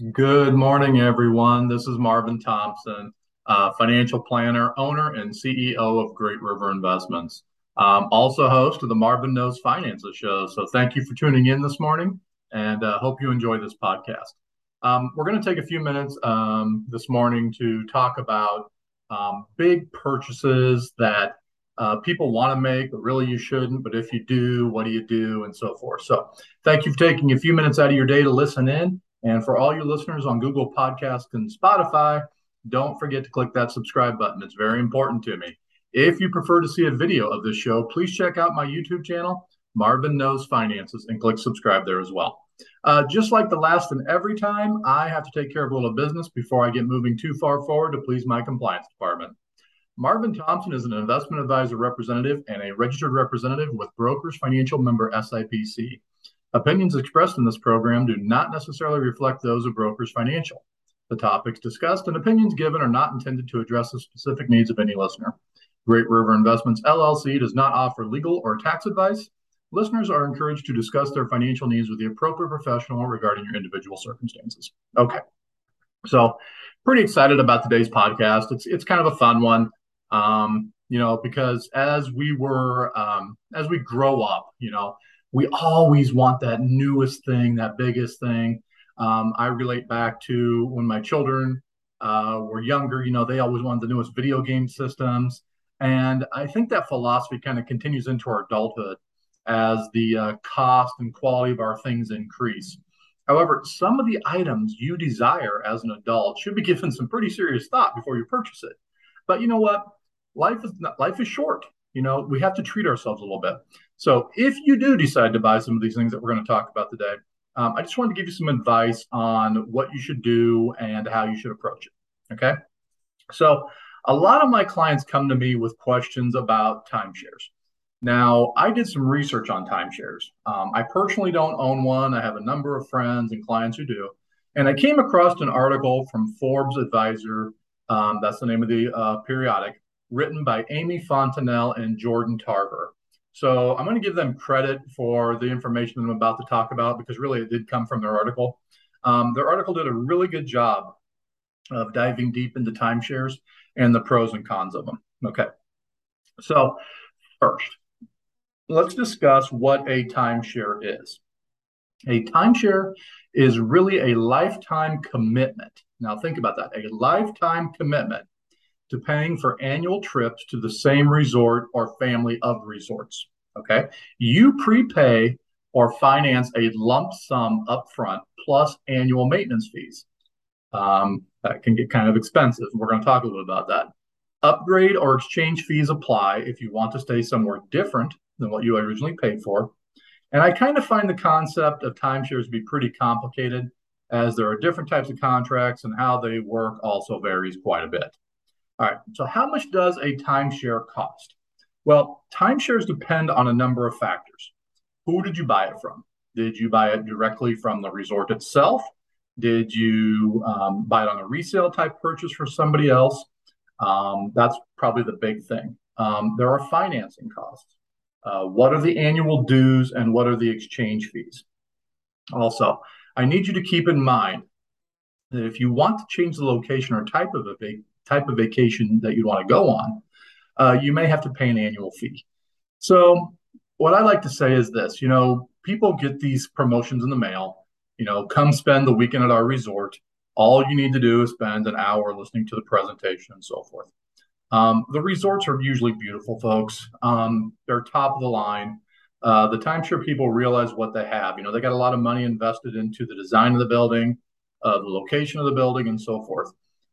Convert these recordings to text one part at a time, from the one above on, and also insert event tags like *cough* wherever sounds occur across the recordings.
Good morning, everyone. This is Marvin Thompson, uh, financial planner, owner, and CEO of Great River Investments. Um, also, host of the Marvin Knows Finances show. So, thank you for tuning in this morning and uh, hope you enjoy this podcast. Um, we're going to take a few minutes um, this morning to talk about um, big purchases that uh, people want to make, but really you shouldn't. But if you do, what do you do, and so forth. So, thank you for taking a few minutes out of your day to listen in. And for all your listeners on Google Podcast and Spotify, don't forget to click that subscribe button. It's very important to me. If you prefer to see a video of this show, please check out my YouTube channel, Marvin Knows Finances, and click subscribe there as well. Uh, just like the last and every time, I have to take care of a little business before I get moving too far forward to please my compliance department. Marvin Thompson is an investment advisor representative and a registered representative with Brokers Financial member SIPC. Opinions expressed in this program do not necessarily reflect those of Brokers Financial. The topics discussed and opinions given are not intended to address the specific needs of any listener. Great River Investments LLC does not offer legal or tax advice. Listeners are encouraged to discuss their financial needs with the appropriate professional regarding your individual circumstances. Okay. So, pretty excited about today's podcast. It's it's kind of a fun one. Um, you know, because as we were um, as we grow up, you know, we always want that newest thing, that biggest thing. Um, I relate back to when my children uh, were younger, you know, they always wanted the newest video game systems. And I think that philosophy kind of continues into our adulthood as the uh, cost and quality of our things increase. However, some of the items you desire as an adult should be given some pretty serious thought before you purchase it. But you know what? Life is not, life is short you know, we have to treat ourselves a little bit. So if you do decide to buy some of these things that we're going to talk about today, um, I just wanted to give you some advice on what you should do and how you should approach it. Okay. So a lot of my clients come to me with questions about timeshares. Now, I did some research on timeshares. Um, I personally don't own one. I have a number of friends and clients who do. And I came across an article from Forbes Advisor. Um, that's the name of the uh, periodic written by Amy Fontinelle and Jordan Tarver. So I'm going to give them credit for the information that I'm about to talk about because really it did come from their article. Um, their article did a really good job of diving deep into timeshares and the pros and cons of them. Okay. So, first, let's discuss what a timeshare is. A timeshare is really a lifetime commitment. Now, think about that a lifetime commitment to paying for annual trips to the same resort or family of resorts. Okay. You prepay or finance a lump sum upfront plus annual maintenance fees. Um, that can get kind of expensive. We're going to talk a little bit about that. Upgrade or exchange fees apply if you want to stay somewhere different than what you originally paid for. And I kind of find the concept of timeshares to be pretty complicated as there are different types of contracts and how they work also varies quite a bit. All right, so how much does a timeshare cost? Well, timeshares depend on a number of factors. Who did you buy it from? Did you buy it directly from the resort itself? Did you um, buy it on a resale type purchase for somebody else? Um, that's probably the big thing. Um, there are financing costs. Uh, what are the annual dues and what are the exchange fees? Also, I need you to keep in mind that if you want to change the location or type of a type of vacation that you'd want to go on, uh, you may have to pay an annual fee. So, what I like to say is this you know, people get these promotions in the mail, you know, come spend the weekend at our resort. All you need to do is spend an hour listening to the presentation and so forth. Um, the resorts are usually beautiful, folks. Um, they're top of the line. Uh, the timeshare people realize what they have. You know, they got a lot of money invested into the design of the building, uh, the location of the building, and so forth.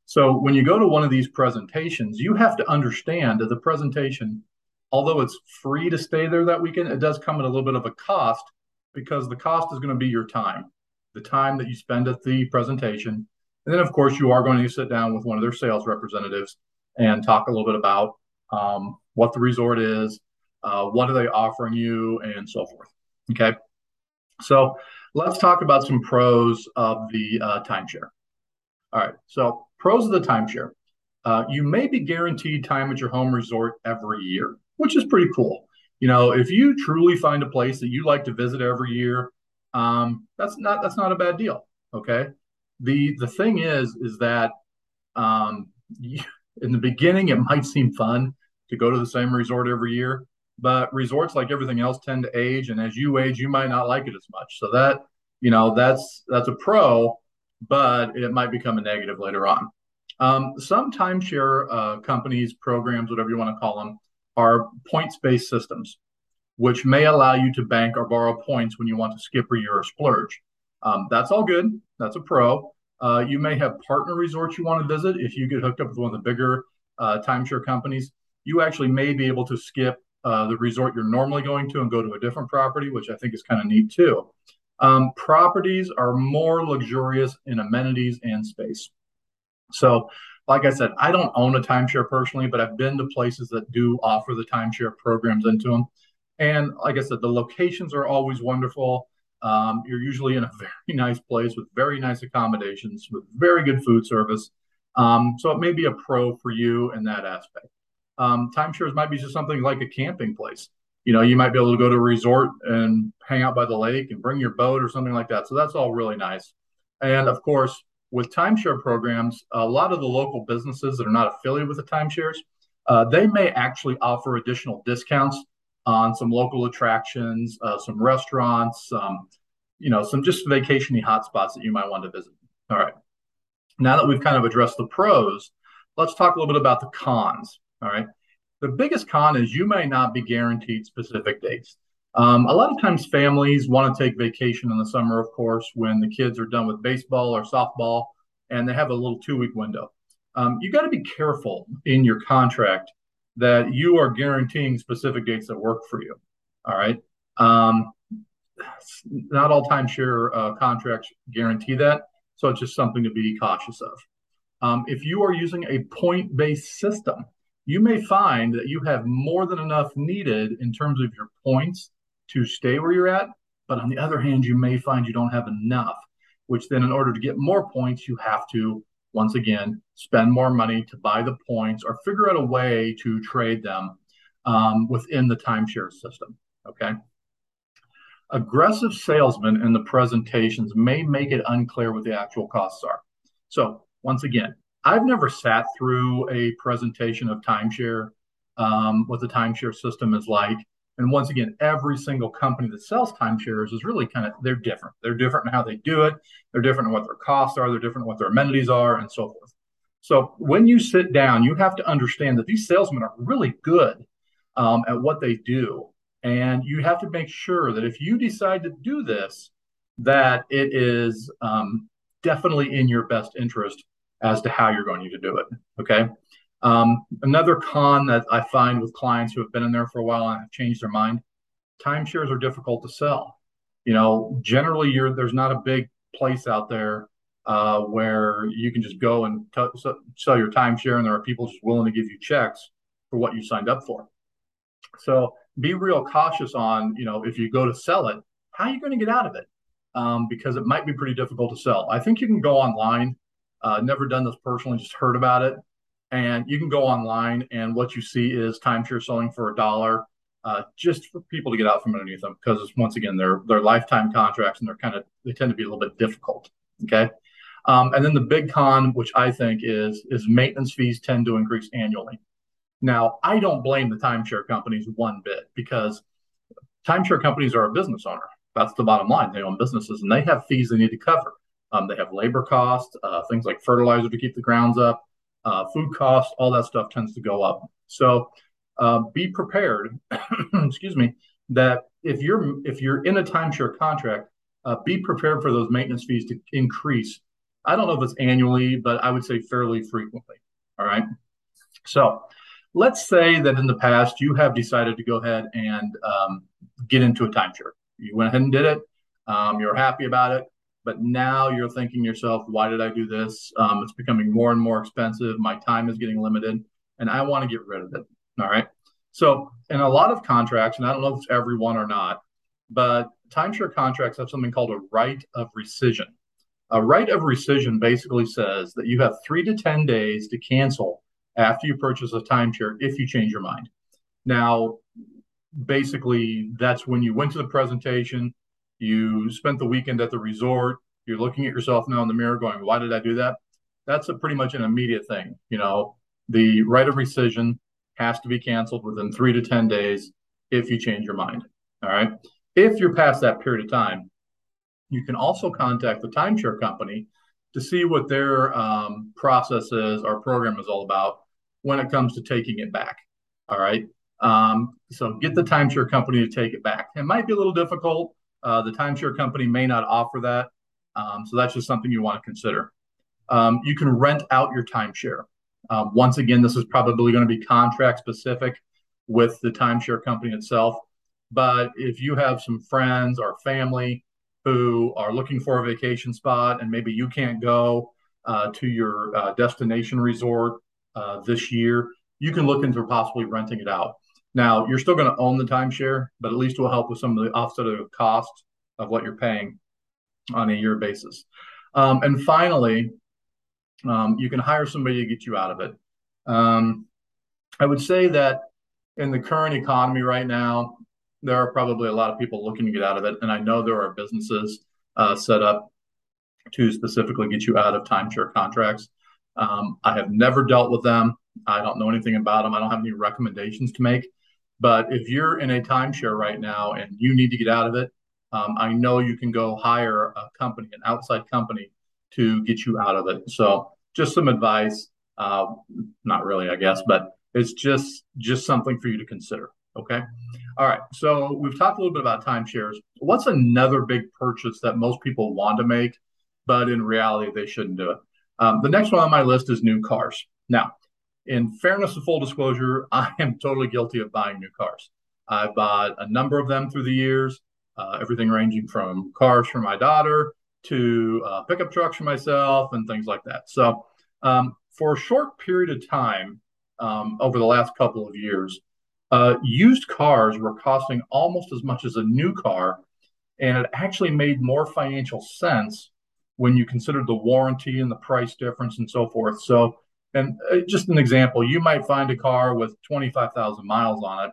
So when you go to one of these presentations, you have to understand that the presentation, although it's free to stay there that weekend, it does come at a little bit of a cost because the cost is going to be your time, the time that you spend at the presentation. And then, of course, you are going to sit down with one of their sales representatives and talk a little bit about um, what the resort is, uh, what are they offering you, and so forth. Okay. So let's talk about some pros of the uh, timeshare. All right. So Pros of the timeshare. Uh, you may be guaranteed time at your home resort every year, which is pretty cool. You know, if you truly find a place that you like to visit every year, um, that's not that's not a bad deal. Okay. the the thing is is that um, in the beginning it *laughs* might seem fun to go to the same resort every year, but resorts like everything else tend to age, and as you age, you might not like it as much. So that you know that's that's a pro, but it might become a negative later on. Um, some timeshare uh, companies, programs, whatever you want to call them, are points-based systems, which may allow you to bank or borrow points when you want to skip a year or splurge. Um, that's all good. That's a pro. Uh, you may have partner resorts you want to visit. If you get hooked up with one of the bigger uh, timeshare companies, you actually may be able to skip uh, the resort you're normally going to and go to a different property, which I think is kind of neat too. Um, properties are more luxurious in amenities and space. So, like I said, I don't own a timeshare personally, but I've been to places that do offer the timeshare programs into them. And like I said, the locations are always wonderful. Um, you're usually in a *laughs* very nice place with very nice accommodations, with very good food service. Um, so it may be a pro for you in that aspect. Um, timeshares might be just something like a camping place. You know, you might be able to go to a resort and hang out by the lake and bring your boat or something like that. So that's all really nice. And of course, with timeshare programs, a lot of the local businesses that are not affiliated with the timeshares, uh, they may actually offer additional discounts on some local attractions, uh, some restaurants, um, you know, some just vacationy hotspots that you might want to visit. All right. Now that we've kind of addressed the pros, let's talk a little bit about the cons. All right. The biggest con is you may not be guaranteed specific dates. Um, a lot of times, families want to take vacation in the summer, of course, when the kids are done with baseball or softball and they have a little two week window. Um, you got to be careful in your contract that you are guaranteeing specific dates that work for you. All right. Um, not all timeshare uh, contracts guarantee that. So it's just something to be cautious of. Um, if you are using a point based system, you may find that you have more than enough needed in terms of your points to stay where you're at. But on the other hand, you may find you don't have enough, which then, in order to get more points, you have to, once again, spend more money to buy the points or figure out a way to trade them um, within the timeshare system. Okay. Aggressive salesmen in the presentations may make it unclear what the actual costs are. So, once again, I've never sat through a presentation of timeshare, um, what the timeshare system is like. And once again, every single company that sells timeshares is really kind of they're different. They're different in how they do it. They're different in what their costs are. They're different in what their amenities are, and so forth. So when you sit down, you have to understand that these salesmen are really good um, at what they do, and you have to make sure that if you decide to do this, that it is um, definitely in your best interest as to how you're going to do it. Okay. Um, another con that I find with clients who have been in there for a while and have changed their mind, timeshares are difficult to sell. You know, generally, you're there's not a big place out there uh, where you can just go and t- sell your timeshare, and there are people just willing to give you checks for what you signed up for. So be real cautious on, you know, if you go to sell it, how are you going to get out of it? Um, because it might be pretty difficult to sell. I think you can go online. Uh, never done this personally, just heard about it. And you can go online and what you see is timeshare selling for a dollar uh, just for people to get out from underneath them. Because once again they're they're lifetime contracts and they're kind of they tend to be a little bit difficult okay? Um, and then the big con which i think is is maintenance fees tend to increase annually. Now i don't blame the timeshare companies one bit because timeshare companies are a business owner. That's the bottom line. They own businesses and they have fees they need to cover um, they have labor costs uh, things like fertilizer to keep the grounds up uh, food costs, all that stuff tends to go up. So uh, be prepared. *clears throat* excuse me. That if you're if you're in a timeshare contract, uh, be prepared for those maintenance fees to increase. I don't know if it's annually, but I would say fairly frequently. All right. So let's say that in the past you have decided to go ahead and um, get into a timeshare. You went ahead and did it. Um, you're happy about it but now you're thinking yourself, why did I do this? Um, it's becoming more and more expensive. My time is getting limited, and I want to get rid of it. All right. So, in a lot of contracts, and I don't know if it's every one or not, but timeshare contracts have something called a right of rescission. A right of rescission basically says that you have three to 10 days to cancel after you purchase a timeshare if you change your mind. Now, basically, that's when you went to the presentation, you spent the weekend at the resort, You're looking at yourself now in the mirror going, why did I do that? That's a pretty much an immediate thing. You know, the right of rescission has to be canceled within three to 10 days if you change your mind. All right. If you're past that period of time, you can also contact the timeshare company to see what their um, process is or program is all about when it comes to taking it back. All right. Um, so get the timeshare company to take it back. It might be a little difficult. Uh, the timeshare company may not offer that. Um, so that's just something you want to consider. Um, you can rent out your timeshare. Um, once again, this is probably going to be contract specific with the timeshare company itself. But if you have some friends or family who are looking for a vacation spot and maybe you can't go uh, to your uh, destination resort uh, this year, you can look into possibly renting it out. Now, you're still going to own the timeshare, but at least will help with some of the offset of the cost of what you're paying on a year basis. Um, and finally, um, you can hire somebody to get you out of it. Um, I would say that in the current economy right now, there are probably a lot of people looking to get out of it. And I know there are businesses uh, set up to specifically get you out of timeshare contracts. Um, I have never dealt with them. I don't know anything about them. I don't have any recommendations to make. But if you're in a timeshare right now and you need to get out of it, um, I know you can go hire a company, an outside company, to get you out of it. So just some advice. Uh, not really, I guess, but it's just just something for you to consider. Okay. All right. So we've talked a little bit about timeshares. What's another big purchase that most people want to make, but in reality they shouldn't do it? Um, the next one on my list is new cars. Now, in fairness to full disclosure, *laughs* I am totally guilty of buying new cars. I've bought a number of them through the years, uh, everything ranging from cars for my daughter to uh, pickup trucks for myself and things like that. So, um, for a short period of time um, over the last couple of years, uh, used cars were costing almost as much as a new car, and it actually made more financial sense when you considered the warranty and the price difference and so forth. So, and uh, just an example, you might find a car with 25,000 miles on it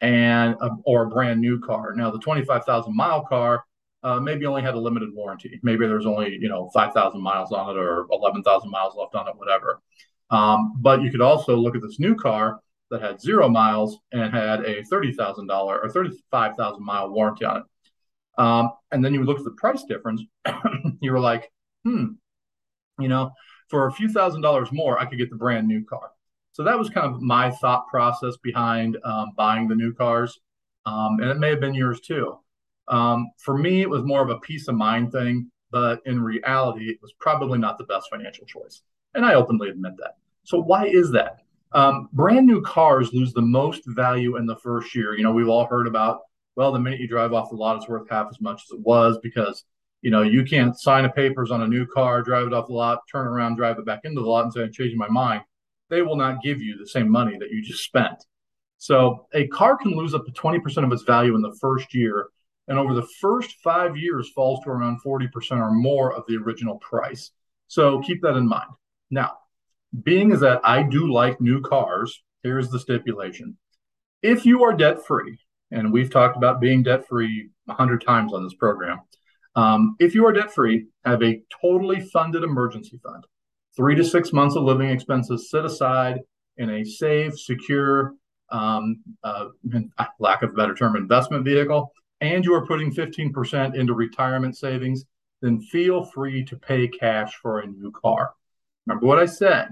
and a, or a brand new car. Now, the 25,000 mile car uh, maybe only had a limited warranty. Maybe there's only you know 5,000 miles on it or 11,000 miles left on it, whatever. Um, but you could also look at this new car that had zero miles and had a $30,000 or 35,000 mile warranty on it. Um, and then you would look at the price difference. *coughs* you were like, hmm, you know, for a few thousand dollars more, I could get the brand new car. So that was kind of my thought process behind um, buying the new cars. Um, and it may have been yours too. Um, for me, it was more of a peace of mind thing, but in reality, it was probably not the best financial choice. And I openly admit that. So, why is that? Um, brand new cars lose the most value in the first year. You know, we've all heard about, well, the minute you drive off the lot, it's worth half as much as it was because, you know, you can't sign a papers on a new car, drive it off the lot, turn around, drive it back into the lot and say, I'm changing my mind. They will not give you the same money that you just spent. So a car can lose up to 20% of its value in the first year. And over the first five years falls to around 40% or more of the original price. So keep that in mind. Now, being is that I do like new cars, here's the stipulation. If you are debt free, and we've talked about being debt free a hundred times on this program, um, if you are debt free, have a totally funded emergency fund, three to six months of living expenses set aside in a safe, secure, um, uh, lack of a better term, investment vehicle, and you are putting 15% into retirement savings, then feel free to pay cash for a new car. Remember what I said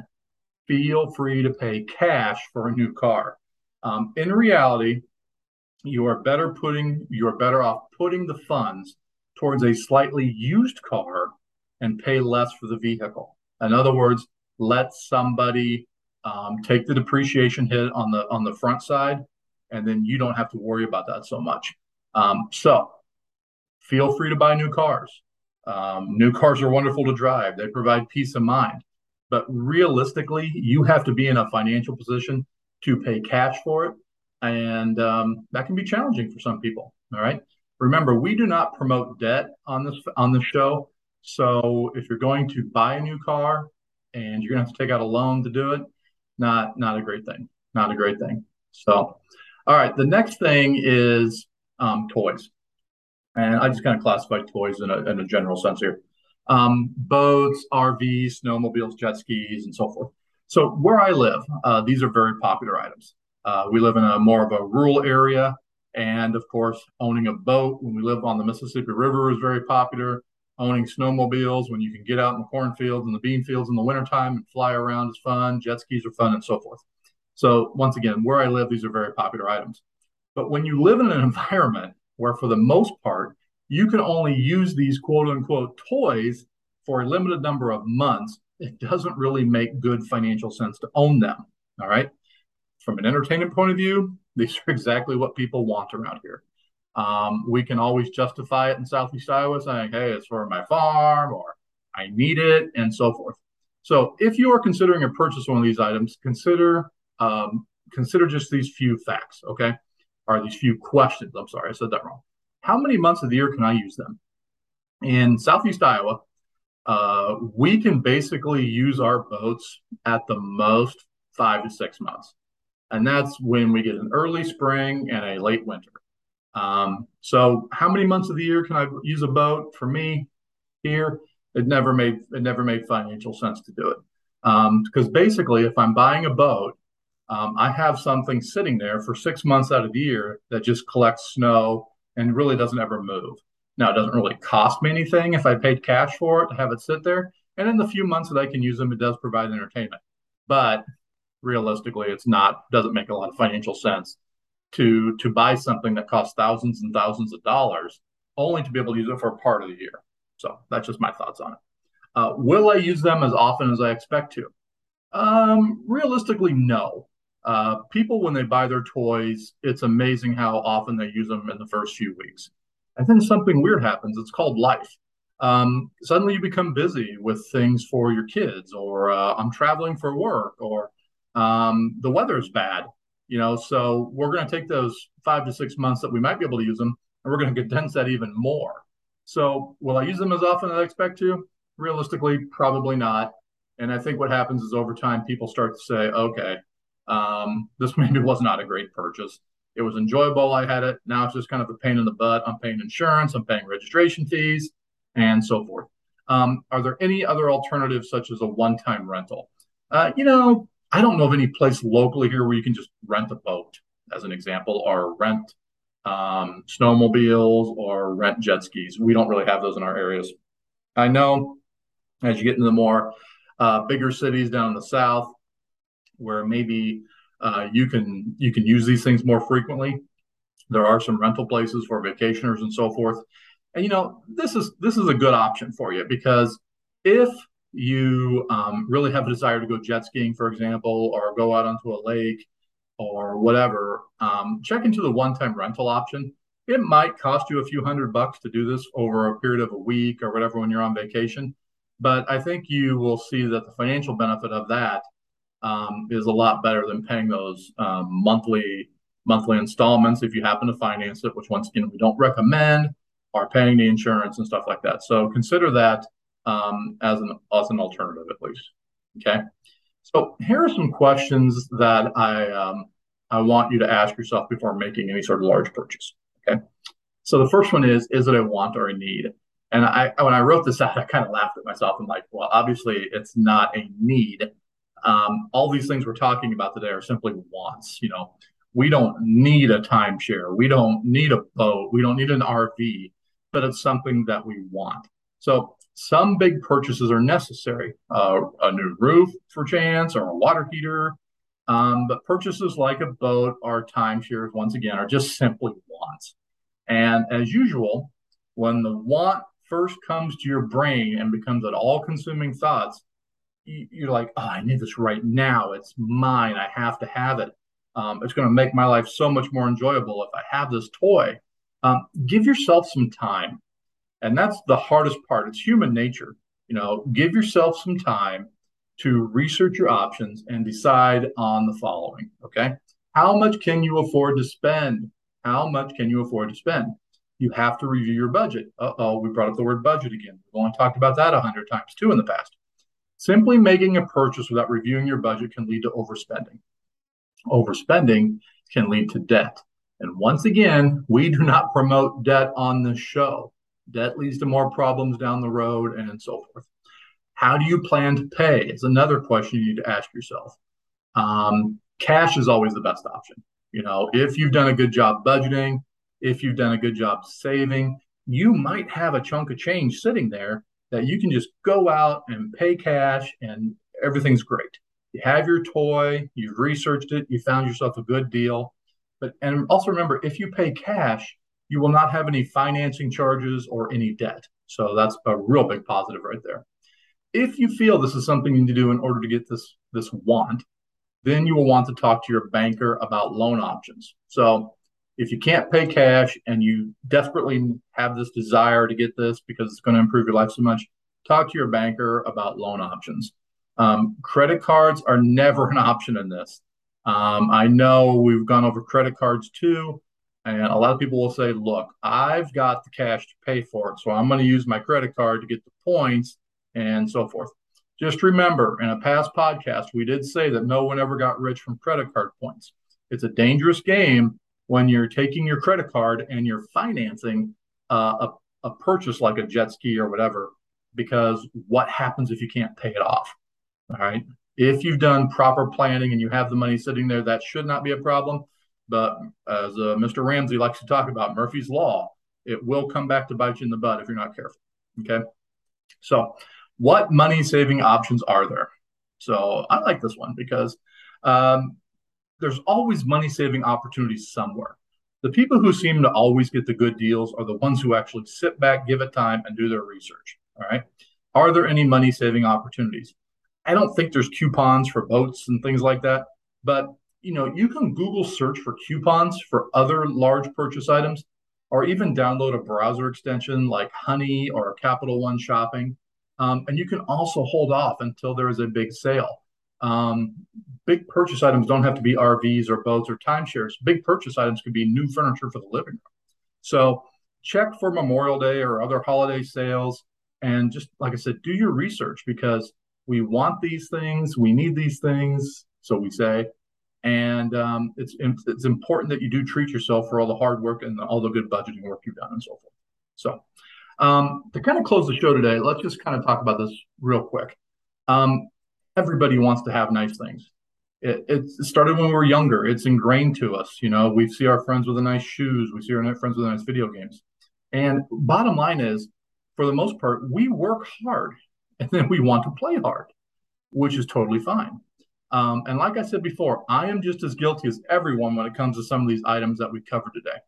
feel free to pay cash for a new car. Um, in reality, you are better putting you are better off putting the funds towards a slightly used car and pay less for the vehicle. In other words, let somebody um, take the depreciation hit on the on the front side, and then you don't have to worry about that so much. Um, so, feel free to buy new cars. Um, new cars are wonderful to drive. They provide peace of mind. But realistically, you have to be in a financial position to pay cash for it. And um, that can be challenging for some people. All right. Remember, we do not promote debt on this on the show. So if you're going to buy a new car and you're gonna have to take out a loan to do it, not not a great thing. Not a great thing. So, all right. The next thing is um, toys, and I just kind of classify toys in a, in a general sense here. um, boats, RVs, snowmobiles, jet skis, and so forth. So where I live, uh, these are very popular items. Uh, we live in a more of a rural area, and of course, owning a boat when we live on the Mississippi River is very popular. Owning snowmobiles when you can get out in the cornfields and the bean fields in the wintertime and fly around is fun. Jet skis are fun, and so forth. So once again, where I live, these are very popular items. But when you live in an *laughs* environment where, for the most part, you can only use these quote unquote toys for a limited number of months, it doesn't really make good financial sense to own them. All right. From an entertainment point of view, these are exactly what people want around here. Um, we can always justify it in Southeast Iowa saying, hey, it's for my farm or I need it and so forth. So if you are considering a purchase one of these items, consider um, consider just these few facts, okay? Or these few questions. I'm sorry, I said that wrong. How many months of the year can I use them? In Southeast Iowa, uh, we can basically use our boats at the most five to six months. And that's when we get an early spring and a late winter. Um, so how many months of the year can I use a boat? For me, here, it never made it never made financial sense to do it. Um, because basically, if I'm buying a boat um, I have something sitting there for six months out of the year that just collects snow and really doesn't ever move. Now, it doesn't really cost me anything if I paid cash for it to have it sit there. And in the few months that I can use them, it does provide entertainment. But realistically, it's not doesn't make a lot of financial sense to to buy something that costs thousands and thousands of dollars only to be able to use it for part of the year. So that's just my thoughts on it. Uh, will I use them as often as I expect to? Um, realistically, no. Uh, people, when they buy their toys, it's amazing how often they use them in the first few weeks. And then something weird happens. It's called life. Um, suddenly you become busy with things for your kids, or uh, I'm traveling for work, or um, the weather's bad. You know, so we're going to take those five to six months that we might be able to use them, and we're going to condense that even more. So, will I use them as often as I expect to? Realistically, probably not. And I think what happens is over time, people start to say, okay, um, this *laughs* maybe was not a great purchase. It was enjoyable. I had it. Now it's just kind of a pain in the butt. I'm paying insurance, I'm paying registration fees, and so forth. Um, are there any other alternatives such as a one time rental? Uh, you know, I don't know of any place locally here where you can just rent a boat, as an example, or rent um, snowmobiles or rent jet skis. We don't really have those in our areas. I know as you get into the more uh, bigger cities down in the south, where maybe uh, you can you can use these things more frequently. There are some rental places for vacationers and so forth. And you know this is this is a good option for you because if you um, really have a desire to go jet skiing, for example, or go out onto a lake or whatever, um, check into the one-time rental option. It might cost you a few hundred bucks to do this over a period of a week or whatever when you're on vacation, but I think you will see that the financial benefit of that um, is a lot better than paying those um, monthly monthly installments if you happen to finance it, which once again we don't recommend, or paying the insurance and stuff like that. So consider that um, as an as an alternative at least. Okay. So here are some questions that I um, I want you to ask yourself before making any sort of large purchase. Okay. So the first one is: Is it a want or a need? And I when I wrote this out, I kind of laughed at myself. I'm like, well, obviously it's not a need um, all these things we're talking about today are simply wants. You know, we don't need a timeshare, we don't need a boat, we don't need an RV, but it's something that we want. So some big purchases are necessary. Uh, a new roof for chance or a water heater. Um, but purchases like a boat or timeshares, once again, are just simply wants. And as usual, when the want first comes to your brain and becomes an all consuming thoughts, you're like, oh, I need this right now. It's mine. I have to have it. Um, it's going to make my life so much more enjoyable if I have this toy. Um, give yourself some time. And that's the hardest part. It's human nature. You know, give yourself some time to research your options and decide on the following. Okay. How much can you afford to spend? How much can you afford to spend? You have to review your budget. Uh oh, we brought up the word budget again. We've only talked about that a hundred times too in the past. Simply making a purchase without reviewing your budget can lead to overspending. Overspending can lead to debt. And once again, we do not promote debt on this show. Debt leads to more problems down the road and so forth. How do you plan to pay? Is another question you need to ask yourself. Um, cash is always the best option. You know, if you've done a good job budgeting, if you've done a good job saving, you might have a chunk of change sitting there that you can just go out and pay cash and everything's great. You have your toy, you've researched it, you found yourself a good deal. But and also remember, if you pay cash, you will not have any financing charges or any debt. So that's a real big positive right there. If you feel this is something you need to do in order to get this this want, then you will want to talk to your banker about loan options. So if you can't pay cash and you desperately have this desire to get this because it's going to improve your life so much, talk to your banker about loan options. Um, credit cards are never an *laughs* option in this. Um, I know we've gone over credit cards too, and a lot of people will say, look, I've got the cash to pay for it, so I'm going to use my credit card to get the points and so forth. Just remember, in a past podcast, we did say that no one ever got rich from credit card points. It's a dangerous game when you're taking your credit card and you're financing uh, a, a purchase like a jet ski or whatever, because what happens if you can't pay it off? All right. If you've done proper planning and you have the money sitting there, that should not be a problem. But as uh, Mr. Ramsey likes to talk about, Murphy's Law, it will come back to bite you in the butt if you're not careful. Okay. So, what money saving options are there? So, I like this one because um, there's always money saving opportunities somewhere. The people who seem to always get the good deals are the ones who actually sit back, give it time, and do their research. All right. Are there any money saving opportunities? I don't think there's coupons for boats and things like that, but you know, you can Google search for coupons for other large purchase items, or even download a browser extension like Honey or Capital One Shopping. Um, and you can also hold off until there is a big sale. Um, big purchase items don't have to be RVs or boats or timeshares. Big purchase items could be new furniture for the living room. So check for Memorial Day or other holiday sales. And just like I said, do your research because we want these things, we need these things, so we say. And um, it's it's important that you do treat yourself for all the hard work and all the good budgeting work you've done and so forth. So, um, to kind of close the show today, let's just kind of talk about this real quick. Um, everybody wants to have nice things. It, it, started when we were younger. It's ingrained to us. You know, we see our friends with the nice shoes. We see our friends with the nice video games. And bottom line is, for the most part, we work hard and then we want to play hard, which is totally fine. Um, and like I said before, I am just as guilty as everyone when it comes to some of these items that we covered today.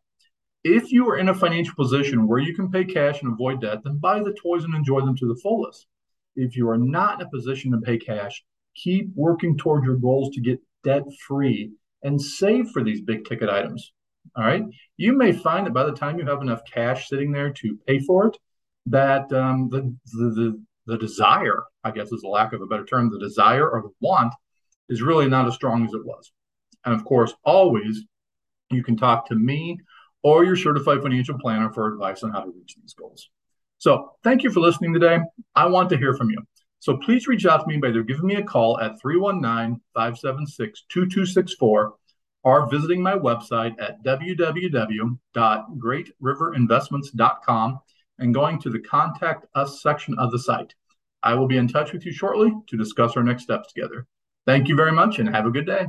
If you are in a financial position where you can pay cash and avoid debt, then buy the toys and enjoy them to the fullest. If you are not in a position to pay cash, keep working toward your goals to get debt free and save for these big ticket items. All right. You may find that by the time you have enough cash sitting there to pay for it, that um, the, the, the, the desire, I guess is a lack of a better term, the desire or the want is really not as strong as it was. And of course, always you can talk to me or your certified financial planner for advice on how to reach these goals. So thank you for listening today. I want to hear from you. So please reach out to me by either giving me a call at 319 576 2264 or visiting my website at www.greatriverinvestments.com and going to the Contact Us section of the site. I will be in touch with you shortly to discuss our next steps together. Thank you very much and have a good day.